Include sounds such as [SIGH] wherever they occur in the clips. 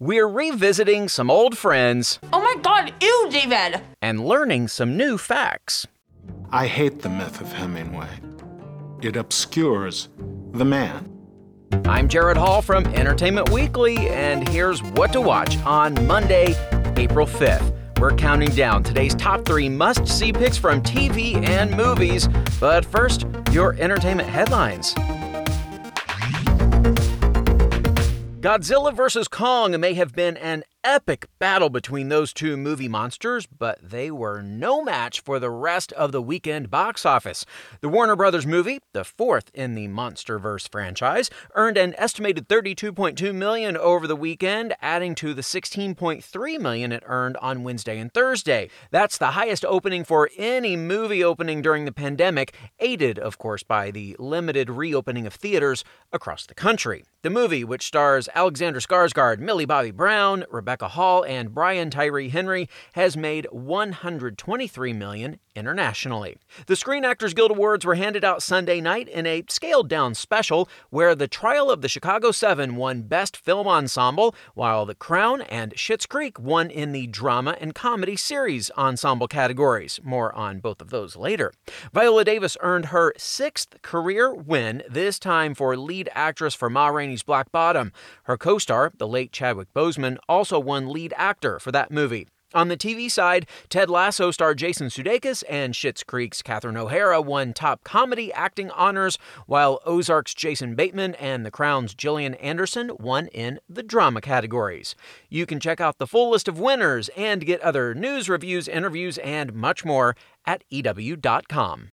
We're revisiting some old friends Oh my god, ew, David! and learning some new facts. I hate the myth of Hemingway. It obscures the man. I'm Jared Hall from Entertainment Weekly, and here's what to watch on Monday, April 5th. We're counting down today's top three must see picks from TV and movies. But first, your entertainment headlines. Godzilla vs. Kong may have been an epic battle between those two movie monsters, but they were no match for the rest of the weekend box office. The Warner Brothers movie, the fourth in the MonsterVerse franchise, earned an estimated 32.2 million over the weekend, adding to the 16.3 million it earned on Wednesday and Thursday. That's the highest opening for any movie opening during the pandemic, aided of course by the limited reopening of theaters across the country. The movie, which stars Alexander Skarsgård, Millie Bobby Brown, Rebecca Hall, and Brian Tyree Henry, has made 123 million internationally. The Screen Actors Guild Awards were handed out Sunday night in a scaled down special where The Trial of the Chicago 7 won Best Film Ensemble, while The Crown and Schitt's Creek won in the Drama and Comedy Series Ensemble categories. More on both of those later. Viola Davis earned her sixth career win, this time for lead actress for Ma Rainey's Black Bottom. Her co star, the late Chadwick Boseman, also won lead actor for that movie. On the TV side, Ted Lasso star Jason Sudeikis and Schitt's Creek's Catherine O'Hara won top comedy acting honors, while Ozark's Jason Bateman and The Crown's Gillian Anderson won in the drama categories. You can check out the full list of winners and get other news, reviews, interviews, and much more at EW.com.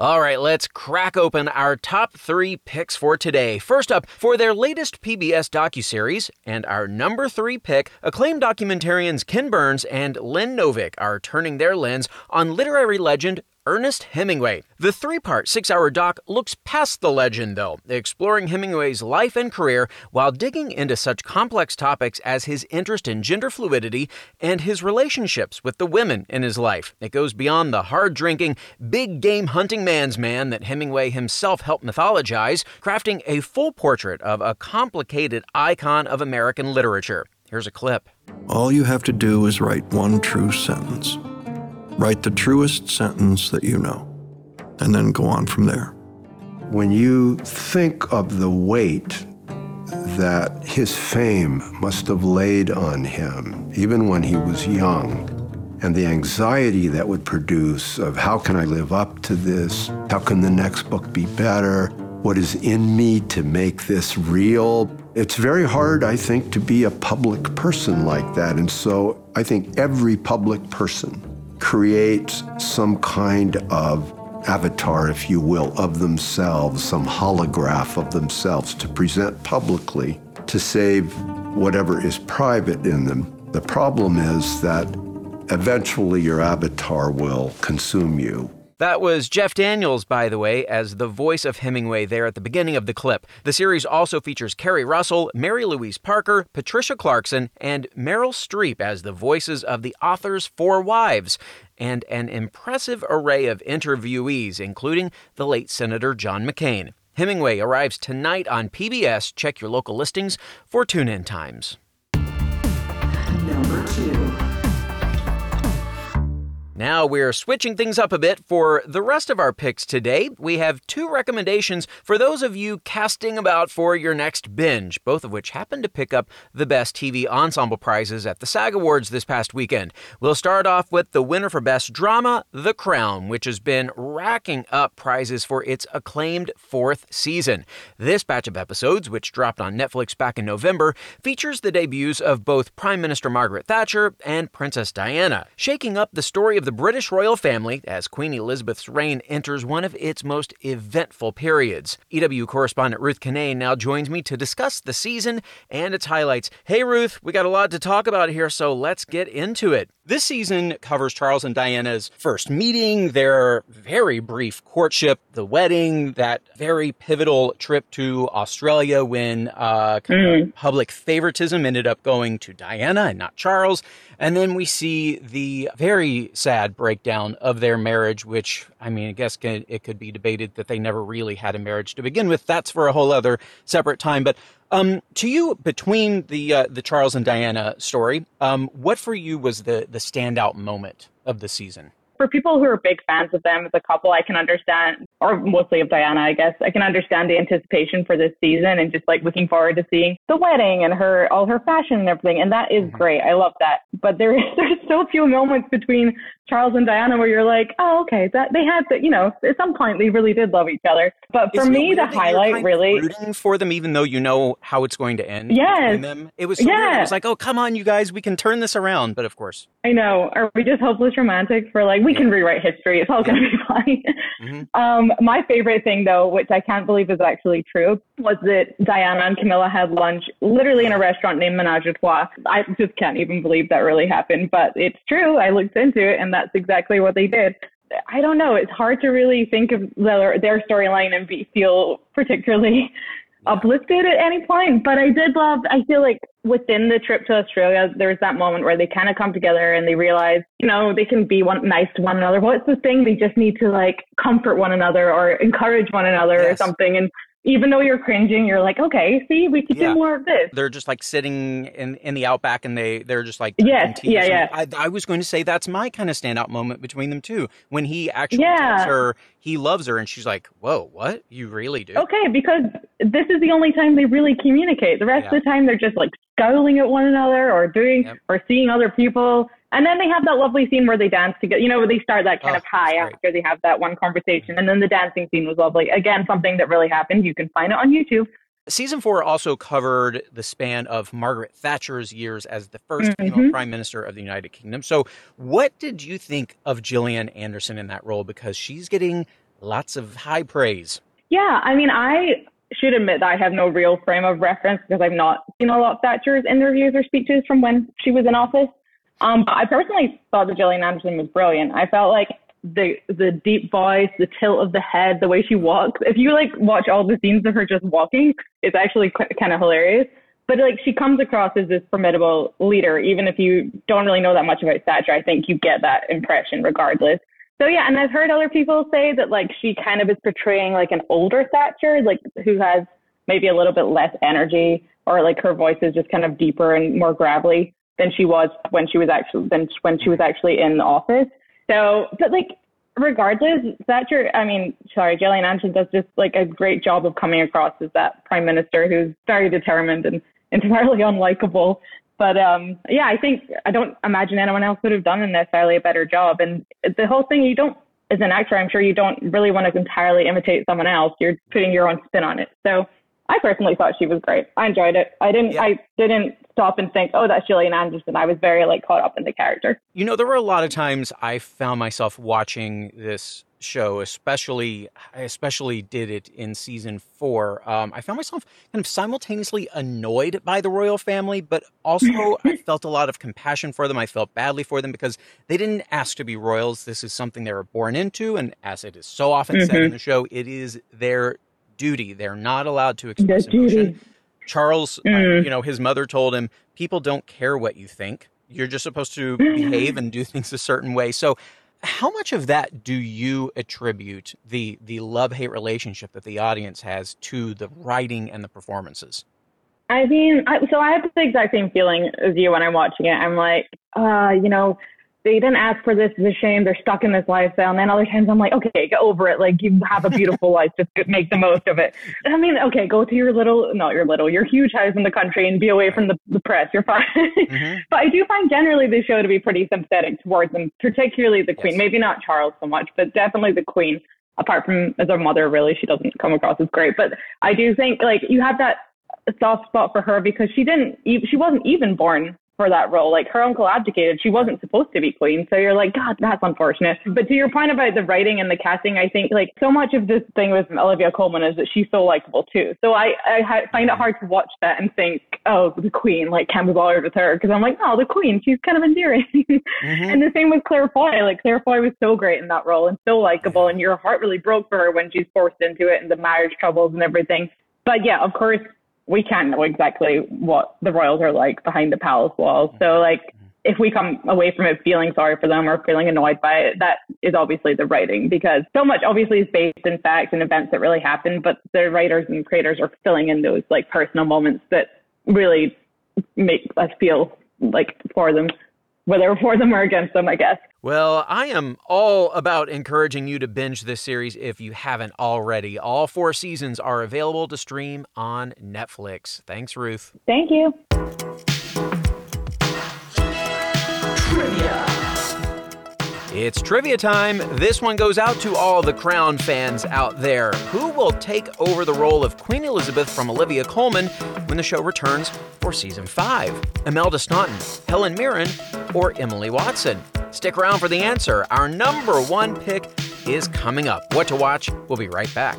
All right, let's crack open our top three picks for today. First up, for their latest PBS docuseries, and our number three pick, acclaimed documentarians Ken Burns and Lynn Novick are turning their lens on literary legend Ernest Hemingway. The three part, six hour doc looks past the legend, though, exploring Hemingway's life and career while digging into such complex topics as his interest in gender fluidity and his relationships with the women in his life. It goes beyond the hard drinking, big game hunting man's man that Hemingway himself helped mythologize, crafting a full portrait of a complicated icon of American literature. Here's a clip. All you have to do is write one true sentence. Write the truest sentence that you know, and then go on from there. When you think of the weight that his fame must have laid on him, even when he was young, and the anxiety that would produce of how can I live up to this? How can the next book be better? What is in me to make this real? It's very hard, I think, to be a public person like that. And so I think every public person creates some kind of avatar, if you will, of themselves, some holograph of themselves to present publicly to save whatever is private in them. The problem is that eventually your avatar will consume you. That was Jeff Daniels, by the way, as the voice of Hemingway there at the beginning of the clip. The series also features Keri Russell, Mary Louise Parker, Patricia Clarkson, and Meryl Streep as the voices of the author's four wives, and an impressive array of interviewees, including the late Senator John McCain. Hemingway arrives tonight on PBS. Check your local listings for tune in times. Number two. Now we're switching things up a bit for the rest of our picks today. We have two recommendations for those of you casting about for your next binge, both of which happen to pick up the Best TV Ensemble prizes at the SAG Awards this past weekend. We'll start off with the winner for Best Drama, The Crown, which has been racking up prizes for its acclaimed fourth season. This batch of episodes, which dropped on Netflix back in November, features the debuts of both Prime Minister Margaret Thatcher and Princess Diana, shaking up the story of the British royal family as Queen Elizabeth's reign enters one of its most eventful periods. EW correspondent Ruth Kinane now joins me to discuss the season and its highlights. Hey, Ruth, we got a lot to talk about here, so let's get into it. This season covers Charles and Diana's first meeting, their very brief courtship, the wedding, that very pivotal trip to Australia when uh, kind of public favoritism ended up going to Diana and not Charles. And then we see the very sad breakdown of their marriage, which, I mean, I guess can- it could be debated that they never really had a marriage to begin with. That's for a whole other separate time. But um, to you, between the uh, the Charles and Diana story, um, what for you was the the standout moment of the season? For people who are big fans of them as a couple, I can understand, or mostly of Diana, I guess, I can understand the anticipation for this season and just like looking forward to seeing the wedding and her, all her fashion and everything. And that is Mm-hmm. great. I love that. But there is, [LAUGHS] there's so few moments between Charles and Diana where you're like, oh, okay, that they had you know, at some point they really did love each other. But for Isn't me, the highlight really, rooting for them, even though you know how it's going to end. Yes. them. It was so weird. It was like, oh, come on, you guys, we can turn this around. But of course, I know. Are we just hopeless romantics for like we can rewrite history? It's all gonna be [LAUGHS] fine. Mhm. Um, my favorite thing though, which I can't believe is actually true, was that Diana and Camilla had lunch literally in a restaurant named Menage a Trois. I just can't even believe that really happened, but it's true. I looked into it, and that's exactly what they did. I don't know. It's hard to really think of their, their storyline and be, feel particularly uplifted at any point. But I did love, I feel like within the trip to Australia, there was that moment where they kind of come together and they realize, you know, they can be one, nice to one another. What's the thing? They just need to like comfort one another or encourage one another or something. And even though you're cringing, you're like, okay, see, we could Yeah. do more of this. they're just like sitting in, in the outback and they they're just like Yes, tea yeah. I, I was going to say that's my kind of standout moment between them too when he actually Yeah. tells her he loves her and she's like whoa what you really do Okay, because this is the only time they really communicate. The rest Yeah. of the time, they're just like scowling at one another or doing Yep. or seeing other people. And then they have that lovely scene where they dance together. You know, where they start that kind Oh, of high after they have that one conversation. And then the dancing scene was lovely. Again, something that really happened. You can find it on YouTube. Season four also covered the span of Margaret Thatcher's years as the 1st Mm-hmm. female prime minister of the United Kingdom. So, what did you think of Gillian Anderson in that role? Because she's getting lots of high praise. Yeah, I mean, I should admit that I have no real frame of reference because I've not seen a lot of Thatcher's interviews or speeches from when she was in office. Um, I personally thought that Gillian Anderson was brilliant. I felt like the the deep voice, the tilt of the head, the way she walks. If you like watch all the scenes of her just walking, it's actually qu- kind of hilarious. But like she comes across as this formidable leader, even if you don't really know that much about Thatcher. I think you get that impression regardless. So yeah, and I've heard other people say that like she kind of is portraying like an older Thatcher, like who has maybe a little bit less energy, or like her voice is just kind of deeper and more gravelly than she was when she was actually than when she was actually in the office. So, but like regardless, Thatcher, I mean, sorry, Gillian Anderson does just like a great job of coming across as that prime minister who's very determined and entirely [LAUGHS] unlikable. But um, yeah, I think I don't imagine anyone else would have done necessarily a better job. And the whole thing, you don't, as an actor, I'm sure you don't really want to entirely imitate someone else. You're putting your own spin on it. So I personally thought she was great. I enjoyed it. I didn't, Yeah. I didn't stop and think, oh, that's Gillian Anderson. I was very like caught up in the character. You know, there were a lot of times I found myself watching this show, especially I especially did it in season four. Um, I found myself kind of simultaneously annoyed by the royal family, but also [LAUGHS] I felt a lot of compassion for them. I felt badly for them because they didn't ask to be royals. This is something they were born into, and as it is so often said in the show, it is their duty. They're not allowed to express duty. emotion. Charles, uh, Mm. you know, his mother told him, people don't care what you think. You're just supposed to behave and do things a certain way. So, how much of that do you attribute the the love hate relationship that the audience has to the writing and the performances? I mean, I, so I have the exact same feeling as you when I'm watching it. I'm like, uh, you know, they didn't ask for this. It's a shame. They're stuck in this lifestyle. And then other times I'm like, okay, get over it. Like you have a beautiful [LAUGHS] life. Just make the most of it. I mean, okay, go to your little, not your little, your huge house in the country and be away from the, the press. You're fine. Mm-hmm. [LAUGHS] But I do find generally the show to be pretty sympathetic towards them, particularly the queen. Yes. Maybe not Charles so much, but definitely the queen. Apart from as a mother, really, she doesn't come across as great. But I do think like you have that soft spot for her because she didn't, she wasn't even born for that role. Like her uncle abdicated. She wasn't supposed to be queen. So you're like, God, that's unfortunate. But to your point about the writing and the casting, I think like so much of this thing with Olivia Colman is that she's so likable too. So I, I find it hard to watch that and think, oh, the queen, like can't be bothered with her. Cause I'm like, oh, the queen, she's kind of endearing. [LAUGHS] Mm-hmm. and the same with Claire Foy. Like Claire Foy was so great in that role and so likable. And your heart really broke for her when she's forced into it and the marriage troubles and everything. But yeah, of course, we can't know exactly what the royals are like behind the palace walls. So mm-hmm. like if we come away from it feeling sorry for them or feeling annoyed by it, that is obviously the writing because so much obviously is based in facts and events that really happened, but the writers and creators are filling in those like personal moments that really make us feel like for them, whether for them or against them, I guess. Well, I am all about encouraging you to binge this series if you haven't already. All four seasons are available to stream on Netflix. Thanks, Ruth. Thank you. It's trivia time. This one goes out to all the Crown fans out there. Who will take over the role of Queen Elizabeth from Olivia Colman when the show returns for season 5? Imelda Staunton, Helen Mirren, or Emily Watson? Stick around for the answer. Our number one pick is coming up. What to watch? We'll be right back.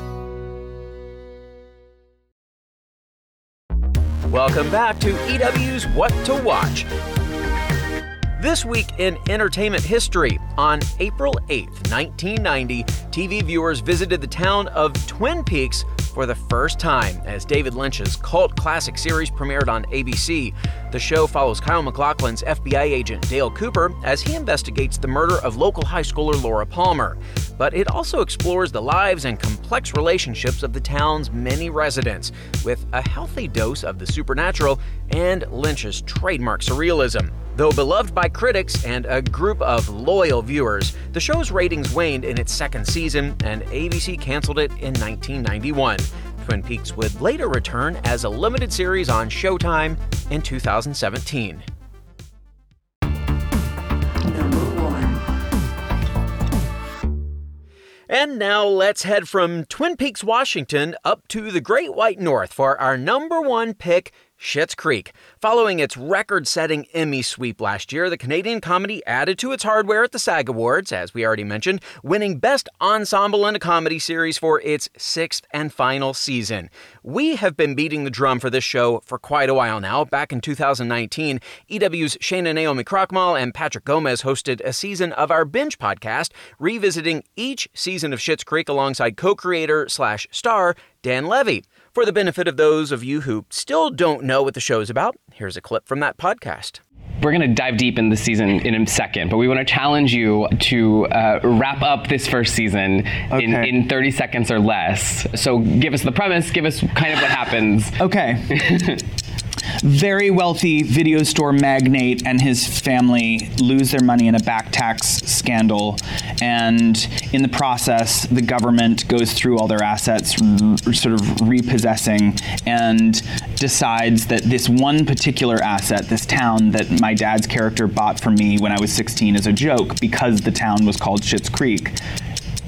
Welcome back to EW's What to Watch. This week in entertainment history, on April 8, 1990, TV viewers visited the town of Twin Peaks for the first time as David Lynch's cult classic series premiered on ABC. The show follows Kyle MacLachlan's FBI agent Dale Cooper as he investigates the murder of local high schooler Laura Palmer. But it also explores the lives and complex relationships of the town's many residents, with a healthy dose of the supernatural and Lynch's trademark surrealism. Though beloved by critics and a group of loyal viewers, the show's ratings waned in its second season, and ABC canceled it in 1991. Twin Peaks would later return as a limited series on Showtime in 2017. And now let's head from Twin Peaks, Washington, up to the Great White North for our number one pick Schitt's Creek. Following its record setting Emmy sweep last year, the Canadian comedy added to its hardware at the SAG Awards, as we already mentioned, winning Best Ensemble in a Comedy Series for its sixth and final season. We have been beating the drum for this show for quite a while now. Back in 2019, EW's Shana Naomi Krochmal and Patrick Gomez hosted a season of our binge podcast, revisiting each season of Schitt's Creek alongside co creator slash star Dan Levy. For the benefit of those of you who still don't know what the show's about, here's a clip from that podcast. We're going to dive deep in the season in a second, but we want to challenge you to uh, wrap up this first season in, in 30 seconds or less. So give us the premise, give us kind of what happens. Okay. [LAUGHS] Very wealthy video store magnate and his family lose their money in a back tax scandal. And in the process, the government goes through all their assets, r- sort of repossessing, and decides that this one particular asset, this town that my dad's character bought for me when I was 16 as a joke, because the town was called Schitt's Creek,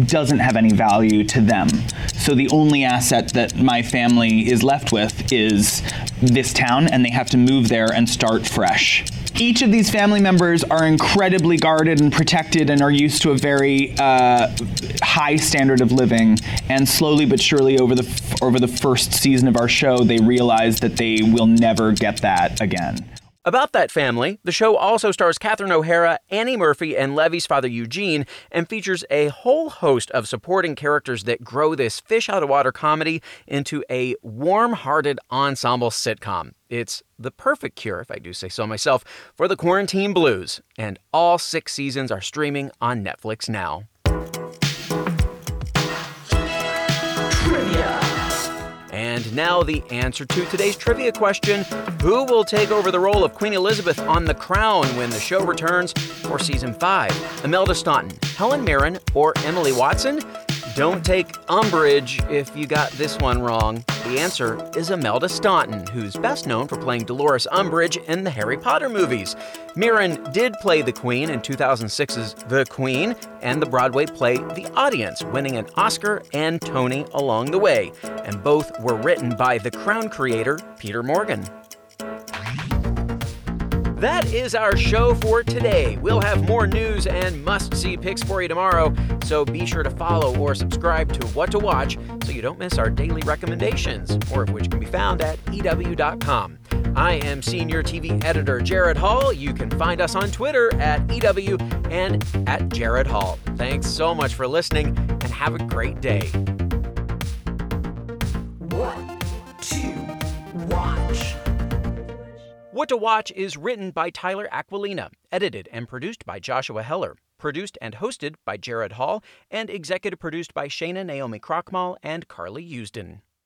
doesn't have any value to them. So the only asset that my family is left with is this town, and they have to move there and start fresh. Each of these family members are incredibly guarded and protected and are used to a very uh, high standard of living. And slowly but surely, over the f- over the first season of our show, they realize that they will never get that again. About that family, the show also stars Catherine O'Hara, Annie Murphy, and Levy's father Eugene, and features a whole host of supporting characters that grow this fish out of water comedy into a warm hearted ensemble sitcom. It's the perfect cure, if I do say so myself, for the quarantine blues, and all six seasons are streaming on Netflix now. And now the answer to today's trivia question Who will take over the role of Queen Elizabeth on The Crown when the show returns for season 5? Imelda Staunton, Helen Mirren, or Emily Watson? Don't take umbrage if you got this one wrong. The answer is Imelda Staunton, who's best known for playing Dolores Umbridge in the Harry Potter movies. Mirren did play the Queen in 2006's The Queen and the Broadway play The Audience, winning an Oscar and Tony along the way. And both were written by The Crown creator, Peter Morgan. That is our show for today. We'll have more news and must see picks for you tomorrow, so be sure to follow or subscribe to What to Watch so you don't miss our daily recommendations, more of which can be found at EW.com. I am Senior TV Editor Jared Hall. You can find us on Twitter at EW and at Jared Hall. Thanks so much for listening and have a great day. What to Watch is written by Tyler Aquilina, edited and produced by Joshua Heller, produced and hosted by Jared Hall, and executive produced by Shana Naomi Krochmal and Carly Usden.